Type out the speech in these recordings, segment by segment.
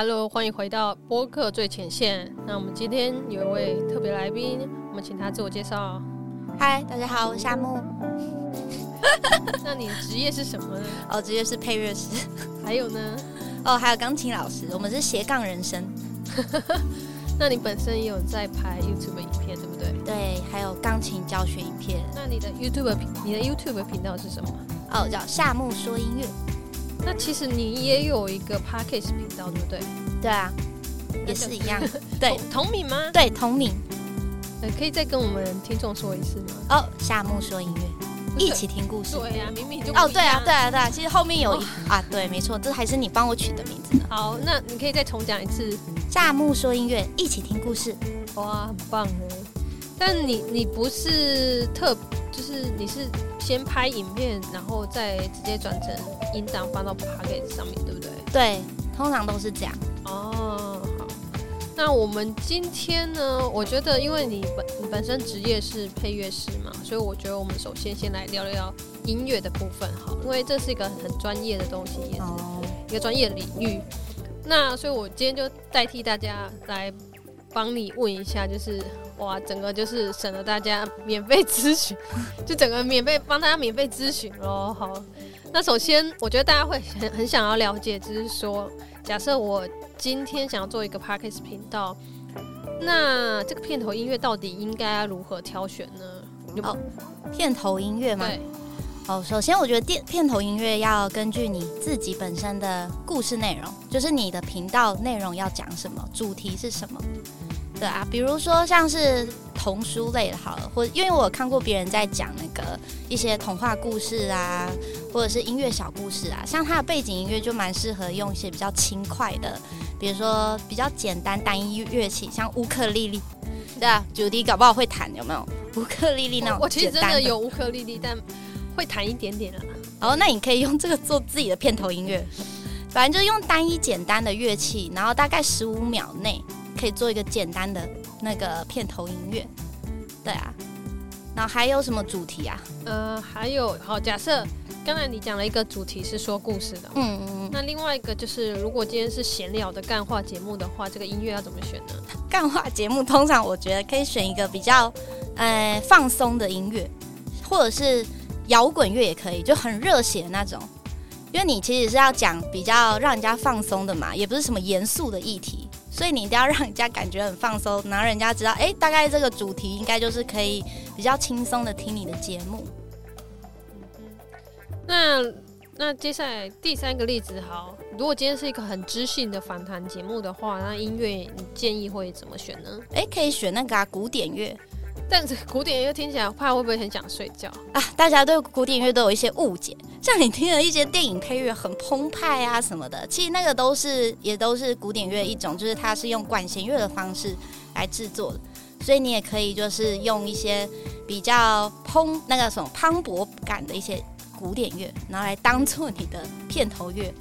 Hello，欢迎回到播客最前线。那我们今天有一位特别来宾，我们请他自我介绍。嗨，大家好，我是夏木。那你的职业是什么呢？哦，职业是配乐师。还有呢？哦，还有钢琴老师。我们是斜杠人生。那你本身也有在拍 YouTube 影片，对不对？对，还有钢琴教学影片。那你的 YouTube 频，你的 YouTube 频道是什么？哦，叫夏木说音乐。那其实你也有一个 Podcast 频道，对不对？对啊，也是一样。对，同名吗？对，同名。呃，可以再跟我们听众说一次吗？哦，夏木说音乐，一起听故事。对呀、啊，明明就哦，对啊，对啊，对啊。其实后面有一、哦、啊，对，没错，这还是你帮我取的名字。好，那你可以再重讲一次。夏木说音乐，一起听故事。哇，很棒哎！但你你不是特，就是你是先拍影片，然后再直接转成音档放到 Podcast 上面，对不对？对，通常都是这样。哦，好。那我们今天呢？我觉得，因为你本你本身职业是配乐师嘛，所以我觉得我们首先先来聊聊音乐的部分，好，因为这是一个很专业的东西，也是一个专业领域。那所以，我今天就代替大家来帮你问一下，就是哇，整个就是省了大家免费咨询，就整个免费帮大家免费咨询喽。好。那首先，我觉得大家会很很想要了解，就是说，假设我今天想要做一个 Podcast 频道，那这个片头音乐到底应该如何挑选呢？哦，片头音乐吗？对。哦，首先我觉得电片头音乐要根据你自己本身的故事内容，就是你的频道内容要讲什么，主题是什么。对啊，比如说像是童书类的，好了，或因为我有看过别人在讲那个一些童话故事啊，或者是音乐小故事啊，像它的背景音乐就蛮适合用一些比较轻快的，比如说比较简单单一乐器，像乌克丽丽，对啊，九迪搞不好会弹，有没有？乌克丽丽那种，我其实真的有乌克丽丽，但会弹一点点了。哦，那你可以用这个做自己的片头音乐，反正就是用单一简单的乐器，然后大概十五秒内。可以做一个简单的那个片头音乐，对啊，然后还有什么主题啊？呃，还有好，假设刚才你讲了一个主题是说故事的，嗯嗯嗯，那另外一个就是如果今天是闲聊的干话节目的话，这个音乐要怎么选呢？干话节目通常我觉得可以选一个比较呃放松的音乐，或者是摇滚乐也可以，就很热血的那种，因为你其实是要讲比较让人家放松的嘛，也不是什么严肃的议题。所以你一定要让人家感觉很放松，然后人家知道，哎，大概这个主题应该就是可以比较轻松的听你的节目。那那接下来第三个例子，好，如果今天是一个很知性的访谈节目的话，那音乐你建议会怎么选呢？哎，可以选那个啊，古典乐。但是古典乐听起来，怕会不会很想睡觉啊？大家对古典乐都有一些误解，像你听了一些电影配乐很澎湃啊什么的，其实那个都是也都是古典乐一种，就是它是用管弦乐的方式来制作的，所以你也可以就是用一些比较澎那个什么磅礴感的一些古典乐，然后来当做你的片头乐。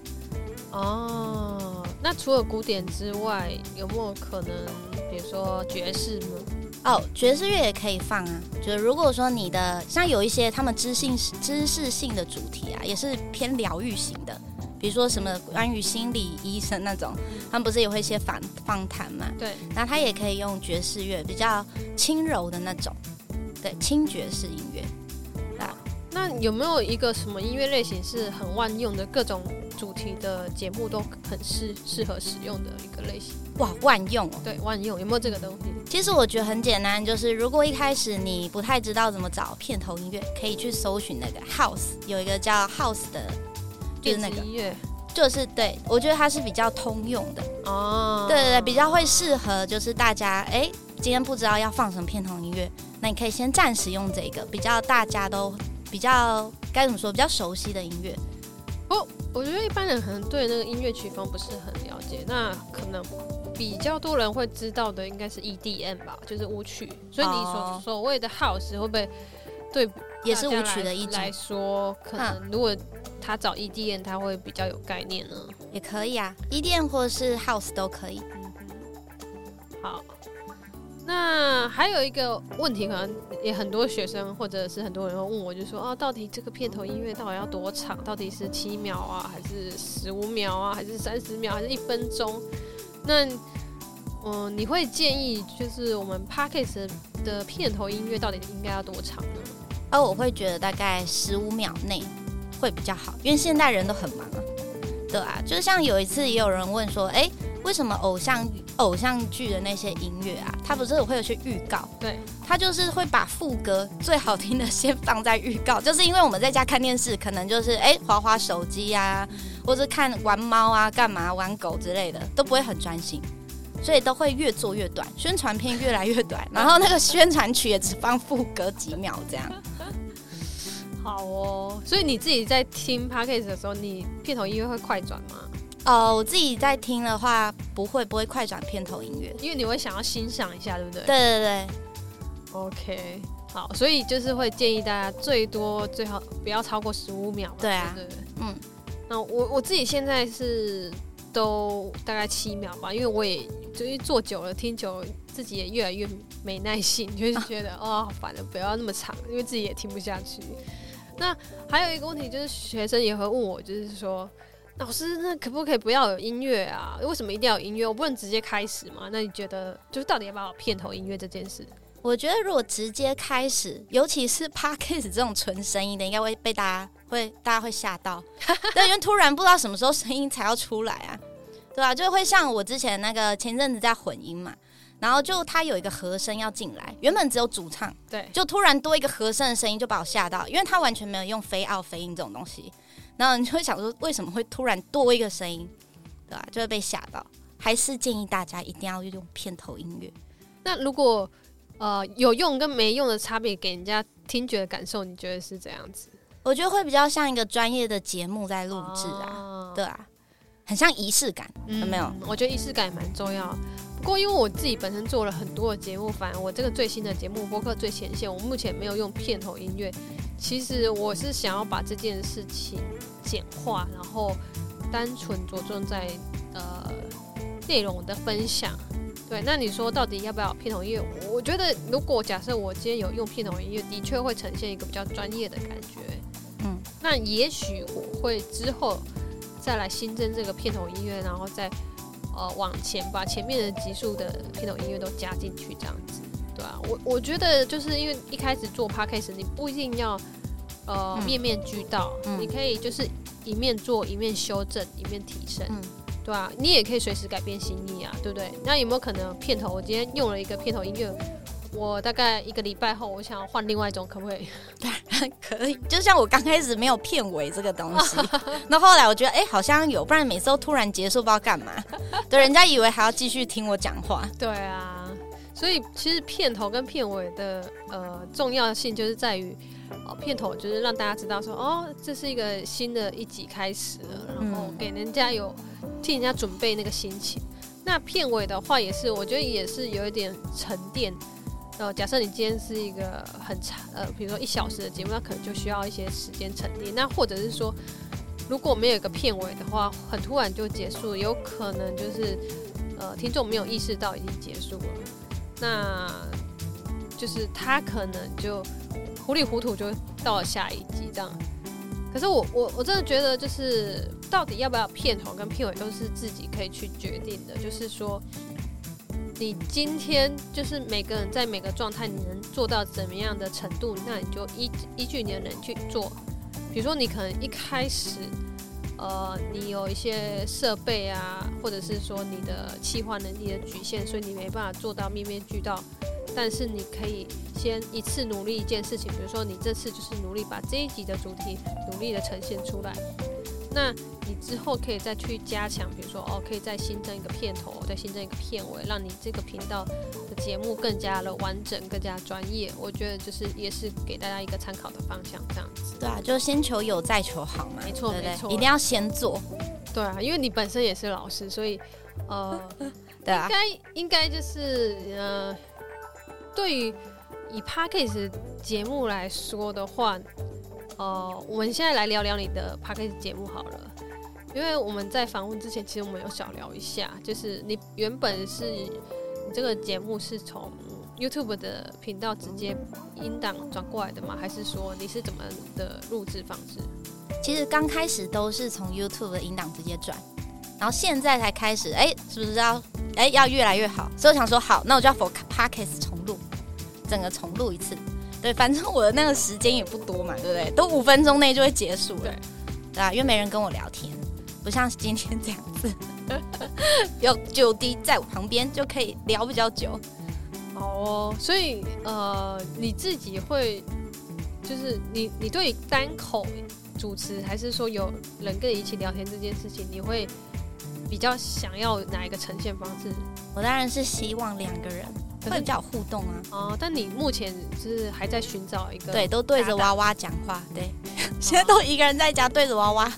哦，那除了古典之外，有没有可能比如说爵士呢？哦，爵士乐也可以放啊。就是如果说你的像有一些他们知性知识性的主题啊，也是偏疗愈型的，比如说什么关于心理医生那种，他们不是也会一些访访谈嘛？对，那他也可以用爵士乐，比较轻柔的那种，对，轻爵士音乐。啊，那有没有一个什么音乐类型是很万用的，各种主题的节目都很适适合使用的一个类型？哇，万用哦！对，万用有没有这个东西？其实我觉得很简单，就是如果一开始你不太知道怎么找片头音乐，可以去搜寻那个 House，有一个叫 House 的，就是那个音乐，就是对，我觉得它是比较通用的哦。对对对，比较会适合就是大家哎，今天不知道要放什么片头音乐，那你可以先暂时用这个比较大家都比较该怎么说比较熟悉的音乐。哦，我觉得一般人可能对那个音乐曲风不是很了解，那可能。比较多人会知道的应该是 EDM 吧，就是舞曲。所以你所、oh. 所谓的 House 会不会对也是舞曲的一种来说，可能如果他找 EDM，他会比较有概念呢？也可以啊，EDM 或者是 House 都可以。嗯好，那还有一个问题，可能也很多学生或者是很多人会问我，就说哦，到底这个片头音乐到底要多长？到底是七秒啊，还是十五秒啊，还是三十秒，还是一分钟？那嗯，你会建议就是我们 Podcast 的片头音乐到底应该要多长呢？而我会觉得大概十五秒内会比较好，因为现代人都很忙啊。对啊，就像有一次也有人问说，哎，为什么偶像偶像剧的那些音乐啊，它不是会有些预告？对，它就是会把副歌最好听的先放在预告，就是因为我们在家看电视，可能就是哎滑滑手机啊，或者看玩猫啊、干嘛玩狗之类的，都不会很专心，所以都会越做越短，宣传片越来越短，然后那个宣传曲也只放副歌几秒这样。好哦，所以你自己在听 Podcast 的时候，你片头音乐会快转吗？哦，我自己在听的话，不会不会快转片头音乐，因为你会想要欣赏一下，对不对？对对对。OK，好，所以就是会建议大家最多最好不要超过十五秒。对啊，对，嗯。那我我自己现在是都大概七秒吧，因为我也就是坐久了，听久了，自己也越来越没耐性，就是 觉得哦，好烦了，不要那么长，因为自己也听不下去。那还有一个问题就是，学生也会问我，就是说，老师，那可不可以不要有音乐啊？为什么一定要有音乐？我不能直接开始吗？那你觉得，就是到底要不要有片头音乐这件事？我觉得如果直接开始，尤其是 Podcast 这种纯声音的，应该会被大家会大家会吓到，对，因为突然不知道什么时候声音才要出来啊，对吧？就会像我之前那个前阵子在混音嘛。然后就他有一个和声要进来，原本只有主唱，对，就突然多一个和声的声音，就把我吓到，因为他完全没有用 fade out fade in 这种东西，然后你就会想说，为什么会突然多一个声音，对吧？就会被吓到。还是建议大家一定要用片头音乐。那如果呃有用跟没用的差别，给人家听觉的感受，你觉得是怎样子？我觉得会比较像一个专业的节目在录制啊，哦、对啊，很像仪式感，有没有？嗯、我觉得仪式感也蛮重要。不过，因为我自己本身做了很多的节目，反而我这个最新的节目《播客最前线》，我目前没有用片头音乐。其实我是想要把这件事情简化，然后单纯着重在呃内容的分享。对，那你说到底要不要片头音乐？我觉得，如果假设我今天有用片头音乐，的确会呈现一个比较专业的感觉。嗯，那也许我会之后再来新增这个片头音乐，然后再。呃，往前把前面的集数的片头音乐都加进去，这样子，对啊，我我觉得就是因为一开始做 Podcast，你不一定要呃、嗯、面面俱到，嗯、你可以就是一面做一面修正，一面提升，嗯、对啊，你也可以随时改变心意啊，对不对？那有没有可能片头？我今天用了一个片头音乐。我大概一个礼拜后，我想要换另外一种，可不可以？对，可以。就像我刚开始没有片尾这个东西，那后来我觉得，哎、欸，好像有，不然每次都突然结束，不知道干嘛。对，人家以为还要继续听我讲话。对啊，所以其实片头跟片尾的呃重要性就是在于，哦，片头就是让大家知道说，哦，这是一个新的一集开始了，然后给人家有替人家准备那个心情。那片尾的话也是，我觉得也是有一点沉淀。呃，假设你今天是一个很长，呃，比如说一小时的节目，那可能就需要一些时间沉淀。那或者是说，如果没有一个片尾的话，很突然就结束，有可能就是呃，听众没有意识到已经结束了，那就是他可能就糊里糊涂就到了下一集这样。可是我我我真的觉得，就是到底要不要片头跟片尾都是自己可以去决定的，就是说。你今天就是每个人在每个状态，你能做到怎么样的程度，那你就依依据你的人去做。比如说，你可能一开始，呃，你有一些设备啊，或者是说你的气化能力的局限，所以你没办法做到面面俱到。但是你可以先一次努力一件事情，比如说你这次就是努力把这一集的主题努力的呈现出来。那你之后可以再去加强，比如说哦，可以再新增一个片头，再新增一个片尾，让你这个频道的节目更加的完整、更加专业。我觉得就是也是给大家一个参考的方向，这样子。对啊，就先求有，再求好嘛。没错，没错，一定要先做。对啊，因为你本身也是老师，所以呃，对啊，应该应该就是呃，对于以 Podcast 节目来说的话。哦、呃，我们现在来聊聊你的 Podcast 节目好了，因为我们在访问之前，其实我们有小聊一下，就是你原本是你这个节目是从 YouTube 的频道直接音档转过来的吗？还是说你是怎么的录制方式？其实刚开始都是从 YouTube 的音档直接转，然后现在才开始，哎，是不是要哎要越来越好？所以我想说，好，那我就要 for Podcast 重录，整个重录一次。对，反正我的那个时间也不多嘛，对不对？都五分钟内就会结束了，对，对啊，因为没人跟我聊天，不像今天这样子，有九迪在我旁边就可以聊比较久。哦，所以呃，你自己会就是你你对单口主持，还是说有人跟你一起聊天这件事情，你会比较想要哪一个呈现方式？我当然是希望两个人会比较互动啊。哦，但你目前是还在寻找一个对，都对着娃娃讲话，对，现在都一个人在家对着娃娃。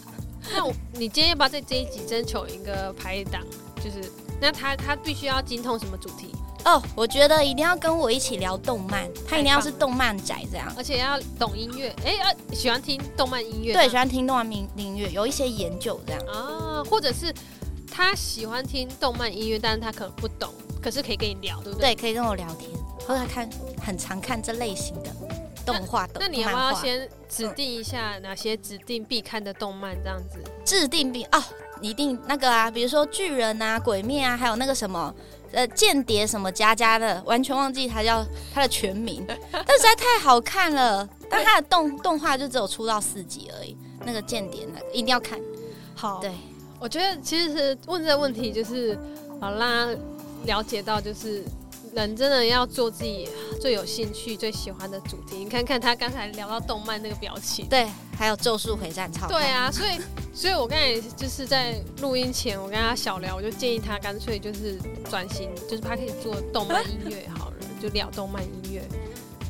那我你今天要不要在这一集征求一个排档？就是那他他必须要精通什么主题？哦，我觉得一定要跟我一起聊动漫，他一定要是动漫宅这样，而且要懂音乐，哎、欸，要喜欢听动漫音乐，对，喜欢听动漫音音乐，有一些研究这样啊，或者是他喜欢听动漫音乐，但是他可能不懂，可是可以跟你聊，对不对？对，可以跟我聊天，或者看很常看这类型的动画的。那你要不要先指定一下哪些指定必看的动漫这样子？制定必哦，一定那个啊，比如说巨人啊、鬼灭啊，还有那个什么。呃，间谍什么家家的，完全忘记他叫他的全名，但实在太好看了。但他的动动画就只有出到四集而已。那个间谍那个一定要看。好，对，我觉得其实是问这个问题，就是好让他了解到，就是人真的要做自己最有兴趣、最喜欢的主题。你看看他刚才聊到动漫那个表情，对，还有《咒术回战》超。对啊，所以。所以，我刚才就是在录音前，我跟他小聊，我就建议他干脆就是转型，就是他可以做动漫音乐好了，就聊动漫音乐。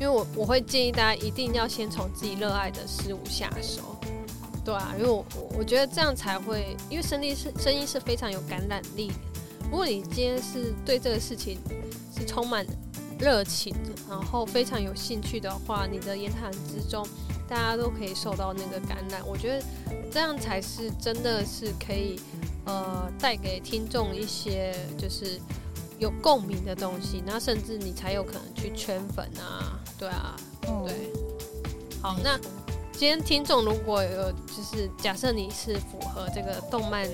因为我我会建议大家一定要先从自己热爱的事物下手，对啊，因为我我觉得这样才会，因为声音是声音是非常有感染力的。如果你今天是对这个事情是充满热情，然后非常有兴趣的话，你的言谈之中。大家都可以受到那个感染，我觉得这样才是真的是可以，呃，带给听众一些就是有共鸣的东西，那甚至你才有可能去圈粉啊，对啊，嗯、对。好，那今天听众如果有就是假设你是符合这个动漫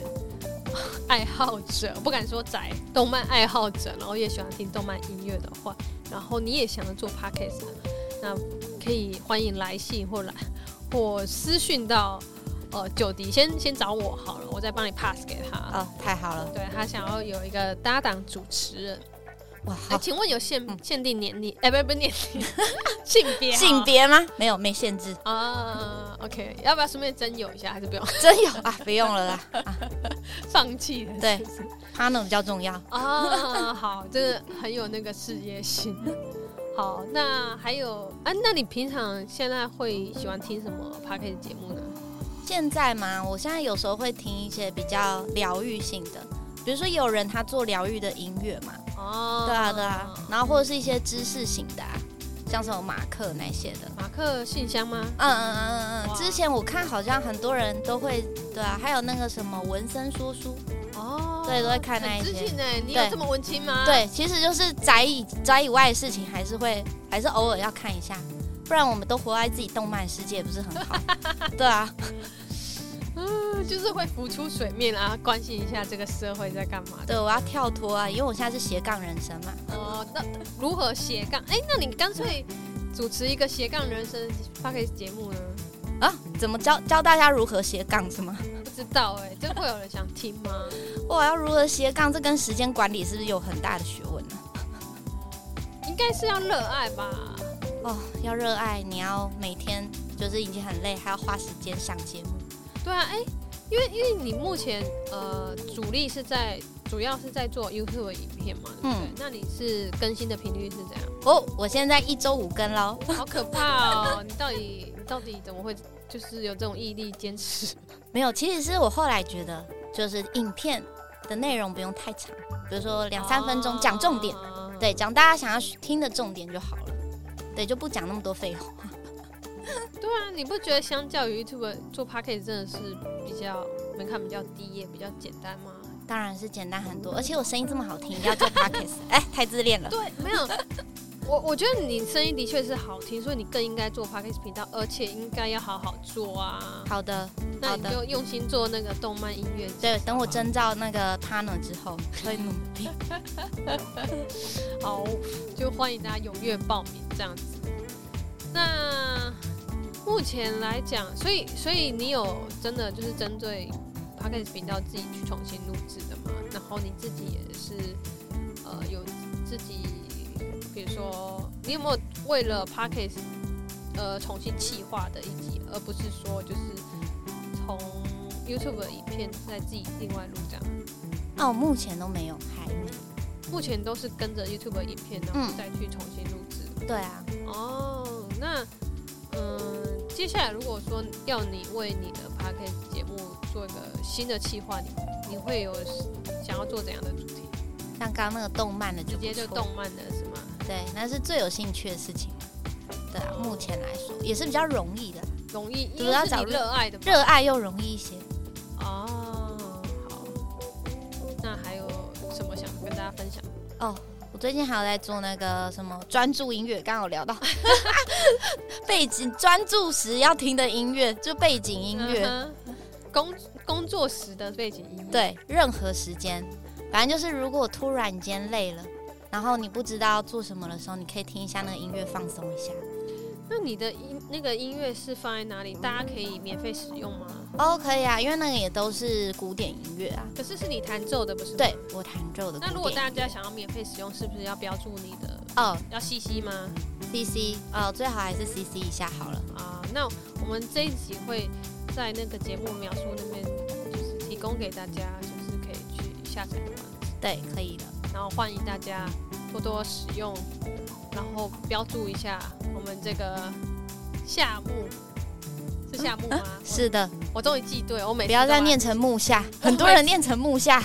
爱好者，不敢说宅，动漫爱好者，然后也喜欢听动漫音乐的话，然后你也想要做 Podcast，那。可以欢迎来信或来或私讯到呃九迪，先先找我好了，我再帮你 pass 给他。哦，太好了。对，他想要有一个搭档主持人。哇，好，请问有限、嗯、限定年龄？哎、欸，不是不是年龄，性别性别吗？没有，没限制啊。OK，要不要顺便征友一下？还是不用？征友啊，不用了啦。啊、放弃了。对，他呢比较重要啊。好，真的很有那个事业心。好，那还有啊？那你平常现在会喜欢听什么 Podcast 节目呢？现在嘛？我现在有时候会听一些比较疗愈性的，比如说有人他做疗愈的音乐嘛。哦，对啊，对啊。然后或者是一些知识型的，啊，像什么马克那些的。马克信箱吗？嗯嗯嗯嗯嗯。之前我看好像很多人都会，对啊，还有那个什么文森说书。哦，对，都会看那一些。知性哎，你有这么文青吗？对，其实就是宅以宅以外的事情，还是会还是偶尔要看一下，不然我们都活在自己动漫世界，不是很好？对啊，嗯，就是会浮出水面啊，关心一下这个社会在干嘛。对，我要跳脱啊，因为我现在是斜杠人生嘛。哦，那如何斜杠？哎，那你干脆主持一个斜杠人生 podcast 节目呢？啊？怎么教教大家如何斜杠是吗？不知道哎、欸，这会有人想听吗？我要如何斜杠？这跟时间管理是不是有很大的学问呢？应该是要热爱吧。哦，要热爱，你要每天就是已经很累，还要花时间上节目。对啊，哎、欸，因为因为你目前呃主力是在主要是在做 YouTube 影片嘛，对不对？嗯。那你是更新的频率是怎样？哦，我现在一周五更喽。好可怕哦！你到底你到底怎么会就是有这种毅力坚持？没有，其实是我后来觉得，就是影片的内容不用太长，比如说两三分钟讲重点，对，讲大家想要听的重点就好了，对，就不讲那么多废话。对啊，你不觉得相较于 YouTube 做 Podcast 真的是比较门槛比较低，也比较简单吗？当然是简单很多，而且我声音这么好听，要做 Podcast，哎，太自恋了。对，没有。我我觉得你声音的确是好听，所以你更应该做 Podcast 频道，而且应该要好好做啊。好的，那你就用心做那个动漫音乐。对，等我征召那个 partner 之后，会努力。好，就欢迎大家踊跃报名这样子。那目前来讲，所以所以你有真的就是针对 Podcast 频道自己去重新录制的吗？然后你自己也是呃有自己。比如说，你有没有为了 Podcast 呃重新企划的一集，而不是说就是从 YouTube 的影片再自己另外录这样？哦，目前都没有，还没。目前都是跟着 YouTube 的影片，然后再去重新录制。嗯。对啊。哦，那接下来如果说要你为你的 Podcast 节目做一个新的企划，你你会有想要做怎样的主题？像刚刚那个动漫的，直接就动漫的是吗？对，那是最有兴趣的事情。对啊，目前来说也是比较容易的，容易，主要找热爱的，热爱又容易一些。我最近还有在做那个什么专注音乐，刚刚有聊到 背景专注时要听的音乐，就背景音乐，嗯、工工作时的背景音乐，对，任何时间，反正就是如果突然间累了。然后你不知道做什么的时候，你可以听一下那个音乐，放松一下。那你的音那个音乐是放在哪里？大家可以免费使用吗？哦，可以啊，因为那个也都是古典音乐啊。可是是你弹奏的，不是？对，我弹奏的。那如果大家想要免费使用，是不是要标注你的？哦，要 CC 吗？CC，哦，最好还是 CC 一下好了。啊，那我们这一集会在那个节目描述那边，就是提供给大家，就是可以去下载玩。对，可以的。然后欢迎大家多多使用，然后标注一下我们这个夏目是夏目吗？啊、是的，我终于记对，我每次不要再念成木下，很多人念成木下，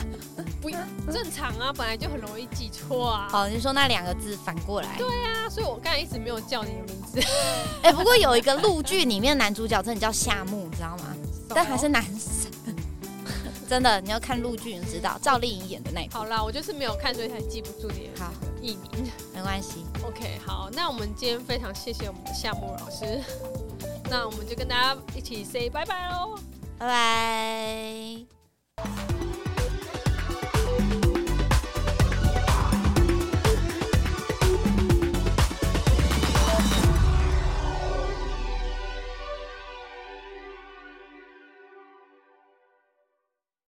不正常啊，本来就很容易记错啊。好，你说那两个字反过来，对啊，所以我刚才一直没有叫你的名字。哎、欸，不过有一个陆剧里面男主角真的叫夏目，你知道吗？但还是男生。真的，你要看陆剧，你知道赵丽颖演的那一部。好啦，我就是没有看，所以才记不住你的艺名。没关系。OK，好，那我们今天非常谢谢我们的夏木老师，那我们就跟大家一起 say 拜拜喽，拜拜。